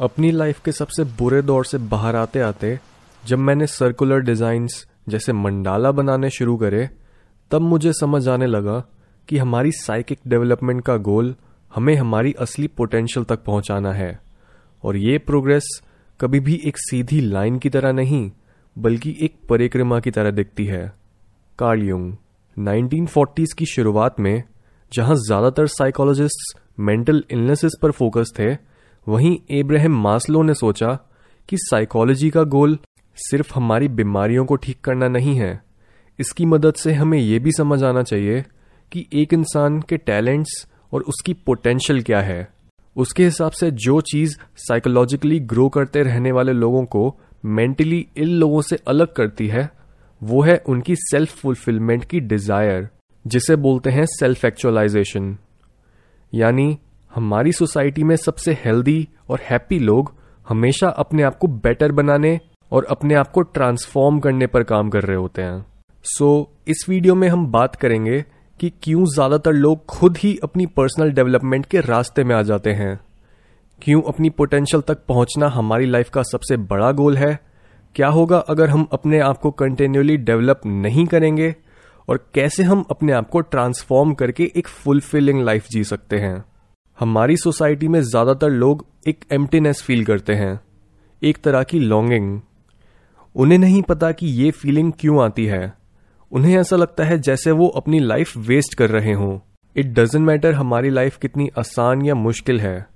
अपनी लाइफ के सबसे बुरे दौर से बाहर आते आते, जब मैंने सर्कुलर डिज़ाइंस जैसे मंडाला बनाने शुरू करे, तब मुझे समझ आने लगा कि हमारी साइकिक डेवलपमेंट का गोल हमें हमारी असली पोटेंशियल तक पहुंचाना है। और ये प्रोग्रेस कभी भी एक सीधी लाइन की तरह नहीं, बल्कि एक परिक्रमा की तरह दिखती है। कार्ल 1940s की शुरुआत में, जहाँ ज़्यादातर साइकोलॉजिस्ट्स मेंटल इलनेसेस पर फोकस थे वहीं एब्राहम मास्लो ने सोचा कि साइकोलॉजी का गोल सिर्फ़ हमारी बीमारियों को ठीक करना नहीं है। इसकी मदद से हमें यह भी समझ आना चाहिए कि एक इंसान के टैलेंट्स और उसकी पोटेंशियल क्या है। उसके हिसाब से जो चीज़ साइकोलॉजिकली ग्रो करते रहने वाले लोगों को मेंटली इल लोगों से अलग करती है, वो है उनकी सेल्फ फुलफिलमेंट की डिज़ायर जिसे बोलते हैं सेल्फ एक्चुअलाइजेशन यानी हमारी सोसाइटी में सबसे हेल्दी और हैप्पी लोग हमेशा अपने आप को बेटर बनाने और अपने आप को ट्रांसफॉर्म करने पर काम कर रहे होते हैं। सो so, इस वीडियो में हम बात करेंगे कि क्यों ज़्यादातर लोग खुद ही अपनी पर्सनल डेवलपमेंट के रास्ते में आ जाते हैं। क्यों अपनी पोटेंशियल तक पहुँचना हमारी लाइफ का सबसे बड़ा गोल है? क्या होगा अगर हम अपने आप को कंटिन्यूली डेवलप नहीं करेंगे? और कैसे हम अपने आप को ट्रांसफॉर्म करके एक फुलफिलिंग लाइफ जी सकते हैं? हमारी सोसाइटी में ज़्यादातर लोग एक एम्प्टीनेस फील करते हैं, एक तरह की लॉन्गिंग उन्हें नहीं पता कि ये फीलिंग क्यों आती है। उन्हें ऐसा लगता है जैसे वो अपनी लाइफ वेस्ट कर रहे हों। इट डजेंट मैटर हमारी लाइफ कितनी आसान या मुश्किल है।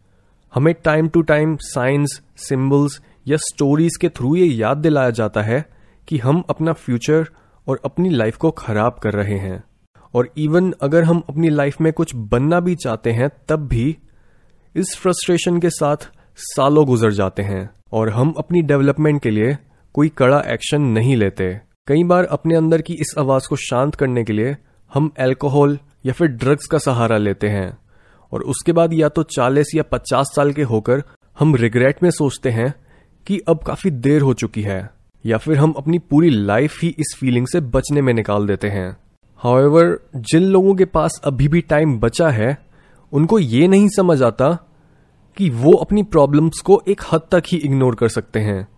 हमें time to time science symbols या स्टोरीज के थ्रू ये याद दिलाया जाता है कि हम अपना फ्यूचर और अपनी लाइफ को खराब कर रहे हैं। और इवन अगर हम अपनी लाइफ में कुछ बनना भी चाहते हैं, तब भी इस फ्रस्ट्रेशन के साथ सालों गुजर जाते हैं और हम अपनी डेवलपमेंट के लिए कोई कड़ा एक्शन नहीं लेते। कई बार अपने अंदर की इस आवाज़ को शांत करने के लिए हम अल्कोहल या फिर ड्रग्स का सहारा लेते हैं और उसके बाद या तो 40 या 50 साल के होकर हम रिग्रेट में सोचते हैं कि अब काफ़ी देर हो चुकी है या फिर हम अपनी पूरी लाइफ ही इस फीलिंग से बचने में निकाल देते हैं। हाउएवर जिन लोगों के पास अभी भी टाइम बचा है, उनको ये नहीं समझ आता कि वो अपनी प्रॉब्लम्स को एक हद तक ही इग्नोर कर सकते हैं।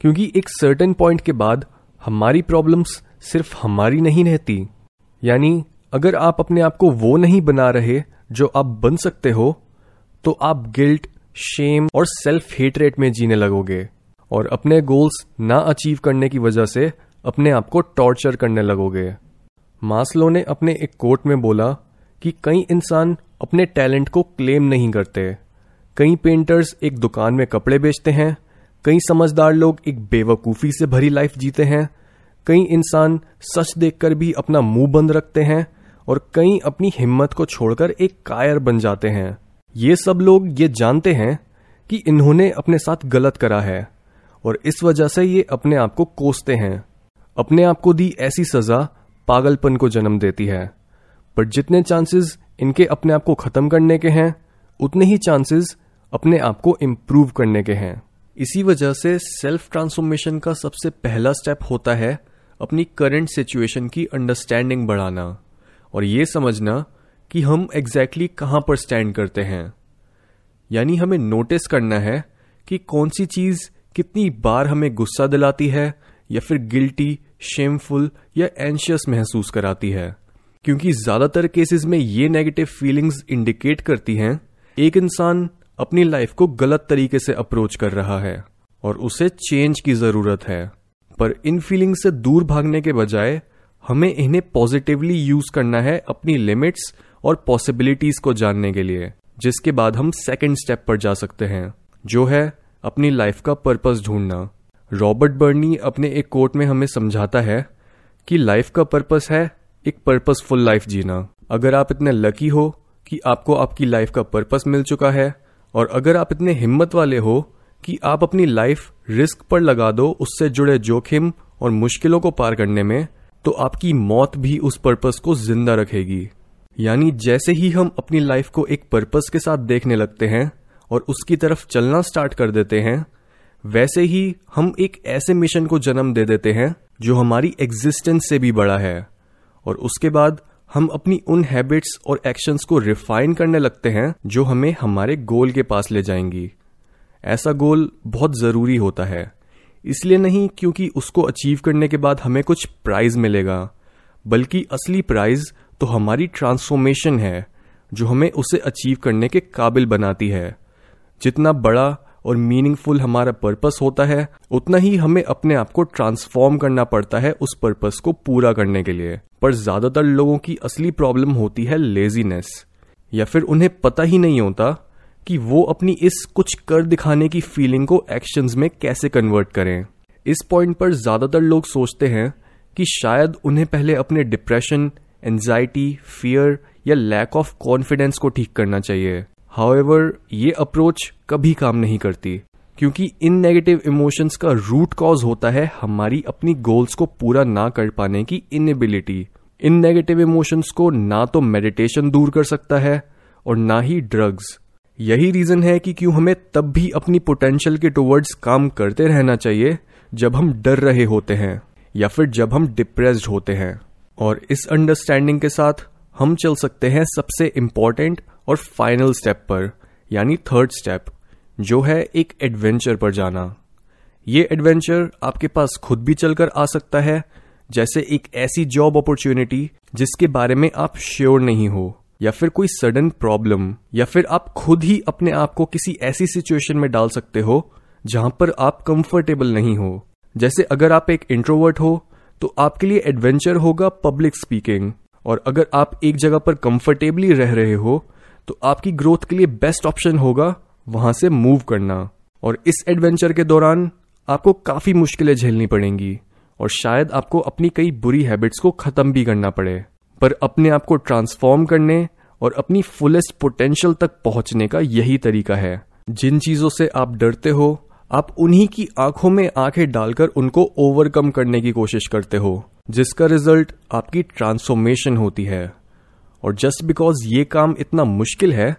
क्योंकि एक सर्टेन पॉइंट के बाद हमारी प्रॉब्लम्स सिर्फ़ हमारी नहीं रहती। यानी, अगर आप अपने आप को वो नहीं बना रहे जो आप बन सकते हो तो आप गिल्ट शेम और सेल्फ हेटरेट में जीने लगोगे और अपने गोल्स ना अचीव करने की वजह से अपने आप को टॉर्चर करने लगोगे। मास्लो ने अपने एक कोट में बोला कि कई इंसान अपने टैलेंट को क्लेम नहीं करते। कई पेंटर्स एक दुकान में कपड़े बेचते हैं। कई समझदार लोग एक बेवकूफ़ी से भरी लाइफ जीते हैं। कई इंसान सच देखकर भी अपना मुँह बंद रखते हैं और कई अपनी हिम्मत को छोड़कर एक कायर बन जाते हैं। ये सब लोग ये जानते हैं कि इन्होंने अपने साथ गलत करा है और इस वजह से ये अपने आप को कोसते हैं। अपने आप को दी ऐसी सजा पागलपन को जन्म देती है। पर जितने चांसेस इनके अपने आप को खत्म करने के हैं, उतने ही चांसेस अपने आप को इम्प्रूव करने के हैं। इसी वजह से सेल्फ ट्रांसफॉर्मेशन का सबसे पहला स्टेप होता है अपनी करंट सिचुएशन की अंडरस्टैंडिंग बढ़ाना। और ये समझना कि हम एग्जैक्टली exactly कहाँ पर स्टैंड करते हैं। यानी हमें नोटिस करना है कि कौन सी चीज़ कितनी बार हमें गुस्सा दिलाती है या फिर गिल्टी शेमफुल या एंशियस महसूस कराती है। क्योंकि ज़्यादातर केसेस में ये नेगेटिव फीलिंग्स इंडिकेट करती हैं, एक इंसान अपनी लाइफ को गलत तरीके से अप्रोच कर रहा है और उसे चेंज की ज़रूरत है। पर इन फीलिंग्स से दूर भागने के बजाय, हमें इन्हें पॉजिटिवली यूज़ करना है अपनी लिमिट्स और पॉसिबिलिटीज को जानने के लिए, जिसके बाद हम सेकेंड स्टेप पर जा सकते हैं, जो है अपनी लाइफ का पर्पस ढूंढना। रॉबर्ट बर्नी अपने एक कोट में हमें समझाता है कि लाइफ का पर्पस है एक पर्पसफुल लाइफ जीना। अगर आप इतने लकी हो कि आपको आपकी लाइफ का पर्पस मिल चुका है, और अगर आप इतने हिम्मत वाले हो कि आप अपनी लाइफ रिस्क पर लगा दो उससे जुड़े जोखिम और मुश्किलों को पार करने में तो आपकी मौत भी उस पर्पस को ज़िंदा रखेगी। यानी जैसे ही हम अपनी लाइफ को एक पर्पस के साथ देखने लगते हैं और उसकी तरफ़ चलना स्टार्ट कर देते हैं वैसे ही हम एक ऐसे मिशन को जन्म दे देते हैं, जो हमारी एग्जिस्टेंस से भी बड़ा है। और उसके बाद हम अपनी उन हैबिट्स और एक्शंस को रिफाइन करने लगते हैं, जो हमें हमारे गोल के पास ले जाएँगी। ऐसा गोल बहुत ज़रूरी होता है। इसलिए नहीं क्योंकि उसको अचीव करने के बाद हमें कुछ प्राइज मिलेगा, बल्कि असली प्राइज तो हमारी ट्रांसफॉर्मेशन है, जो हमें उसे अचीव करने के काबिल बनाती है। जितना बड़ा और मीनिंगफुल हमारा पर्पस होता है, उतना ही हमें अपने आप को ट्रांसफॉर्म करना पड़ता है उस पर्पस को पूरा करने के लिए। पर ज़्यादातर लोगों की असली प्रॉब्लम होती है लेजीनेस या फिर उन्हें पता ही नहीं होता कि वो अपनी इस कुछ कर दिखाने की फीलिंग को एक्शंस में कैसे कन्वर्ट करें। इस पॉइंट पर ज़्यादातर लोग सोचते हैं कि शायद उन्हें पहले अपने डिप्रेशन एंजाइटी फियर या लैक ऑफ़ कॉन्फिडेंस को ठीक करना चाहिए। हाउएवर ये अप्रोच कभी काम नहीं करती, क्योंकि इन नेगेटिव इमोशंस का रूट कॉज होता है हमारी अपनी गोल्स को पूरा ना कर पाने की इनएबिलिटी इन नेगेटिव इमोशंस को ना तो मेडिटेशन दूर कर सकता है और ना ही ड्रग्स यही रीजन है कि क्यों हमें तब भी अपनी पोटेंशियल के टुवर्ड्स काम करते रहना चाहिए जब हम डर रहे होते हैं, या फिर जब हम डिप्रेस्ड होते हैं। और इस अंडरस्टैंडिंग के साथ हम चल सकते हैं सबसे इंपॉर्टेंट और फाइनल स्टेप पर, यानी थर्ड स्टेप जो है एक एडवेंचर पर जाना। ये एडवेंचर आपके पास खुद भी चलकर आ सकता है, जैसे एक ऐसी जॉब अपॉर्चुनिटी जिसके बारे में आप श्योर नहीं हो, या फिर कोई सडन प्रॉब्लम या फिर आप खुद ही अपने आप को किसी ऐसी सिचुएशन में डाल सकते हो, जहाँ पर आप कंफर्टेबल नहीं हो। जैसे अगर आप एक इंट्रोवर्ट हो तो आपके लिए एडवेंचर होगा पब्लिक स्पीकिंग और अगर आप एक जगह पर कंफर्टेबली रह रहे हो तो आपकी ग्रोथ के लिए बेस्ट ऑप्शन होगा वहाँ से मूव करना। और इस एडवेंचर के दौरान आपको काफ़ी मुश्किलें झेलनी पड़ेंगी और शायद आपको अपनी कई बुरी हैबिट्स को खत्म भी करना पड़े। पर अपने आप को ट्रांसफॉर्म करने और अपनी फुलेस्ट पोटेंशियल तक पहुँचने का यही तरीका है। जिन चीज़ों से आप डरते हो, आप उन्हीं की आँखों में आँखें डालकर उनको ओवरकम करने की कोशिश करते हो, जिसका रिज़ल्ट आपकी ट्रांसफॉर्मेशन होती है। और जस्ट बिकॉज़ ये काम इतना मुश्किल है,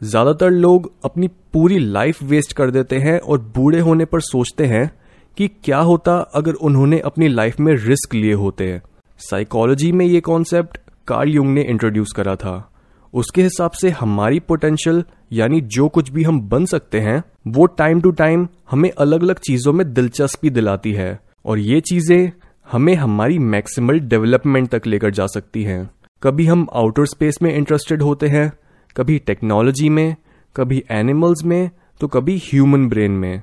ज़्यादातर लोग अपनी पूरी लाइफ वेस्ट कर देते हैं और बूढ़े होने पर सोचते हैं कि क्या होता अगर उन्होंने अपनी लाइफ में रिस्क लिए होते। हैं साइकोलॉजी में ये कॉन्सेप्ट कार्ल युंग ने इंट्रोड्यूस करा था। उसके हिसाब से हमारी पोटेंशियल यानी जो कुछ भी हम बन सकते हैं, वो टाइम टू टाइम हमें अलग अलग चीज़ों में दिलचस्पी दिलाती है। और ये चीज़ें हमें हमारी मैक्सिमल डेवलपमेंट तक लेकर जा सकती हैं। कभी हम आउटर स्पेस में इंटरेस्टेड होते हैं, कभी टेक्नोलॉजी में, कभी एनिमल्स में तो कभी ह्यूमन ब्रेन में।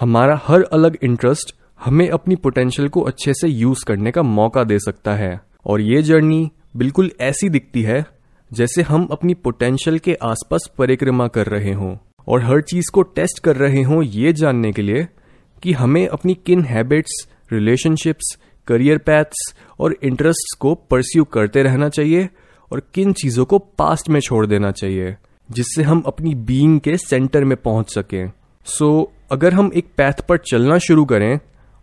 हमारा हर अलग इंटरेस्ट हमें अपनी पोटेंशियल को अच्छे से यूज़ करने का मौका दे सकता है। और ये जर्नी बिल्कुल ऐसी दिखती है, जैसे हम अपनी पोटेंशियल के आसपास परिक्रमा कर रहे हों। और हर चीज़ को टेस्ट कर रहे हों ये जानने के लिए कि हमें अपनी किन हैबिट्स रिलेशनशिप्स करियर पैथ्स और इंटरेस्ट्स को परस्यू करते रहना चाहिए और किन चीज़ों को पास्ट में छोड़ देना चाहिए जिससे हम अपनी बीइंग के सेंटर में पहुँच सकें। सो so, अगर हम एक पैथ पर चलना शुरू करें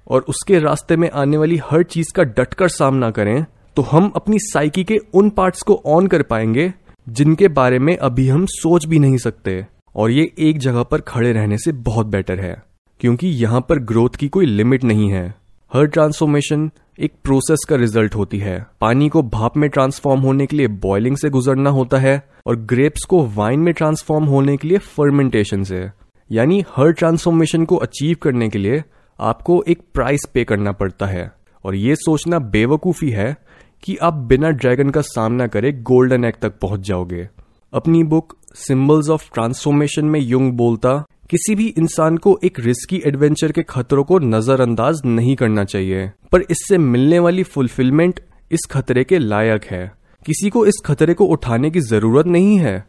और उसके रास्ते में आने वाली हर चीज़ का डटकर सामना करें तो हम अपनी साइकी के उन पार्ट्स को ऑन कर पाएँगे जिनके बारे में अभी हम सोच भी नहीं सकते। और ये एक जगह पर खड़े रहने से बहुत बेटर है क्योंकि यहाँ पर ग्रोथ की कोई लिमिट नहीं है। हर ट्रांसफॉर्मेशन एक प्रोसेस का रिज़ल्ट होती है। पानी को भाप में ट्रांसफॉर्म होने के लिए बॉइलिंग से गुजरना होता है और ग्रेप्स को वाइन में ट्रांसफॉर्म होने के लिए फर्मेंटेशन से। यानी हर ट्रांसफॉर्मेशन को अचीव करने के लिए आपको एक प्राइस पे करना पड़ता है। और ये सोचना बेवकूफ़ी है कि आप बिना ड्रैगन का सामना करे गोल्डन एग तक पहुँच जाओगे। अपनी बुक सिंबल्स ऑफ़ ट्रांसफॉर्मेशन में युंग बोलता किसी भी इंसान को एक रिस्की एडवेंचर के खतरों को नजरअंदाज नहीं करना चाहिए। पर इससे मिलने वाली फुलफिलमेंट इस खतरे के लायक है। किसी को इस खतरे को उठाने की ज़रूरत नहीं है।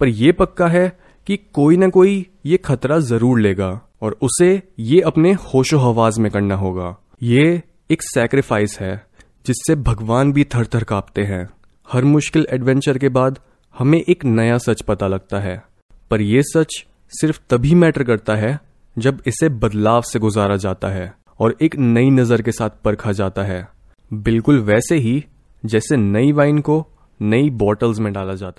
पर यह पक्का है कि कोई ना कोई ये खतरा ज़रूर लेगा और उसे ये अपने होशो हवाज में करना होगा। ये एक सेक्रीफाइस है, जिससे भगवान भी थर थर कांपते हैं। हर मुश्किल एडवेंचर के बाद हमें एक नया सच पता लगता है। पर यह सच सिर्फ़ तभी मैटर करता है जब इसे बदलाव से गुजारा जाता है और एक नई नज़र के साथ परखा जाता है। बिल्कुल वैसे ही जैसे नई वाइन को नई बॉटल्स में डाला जाता है।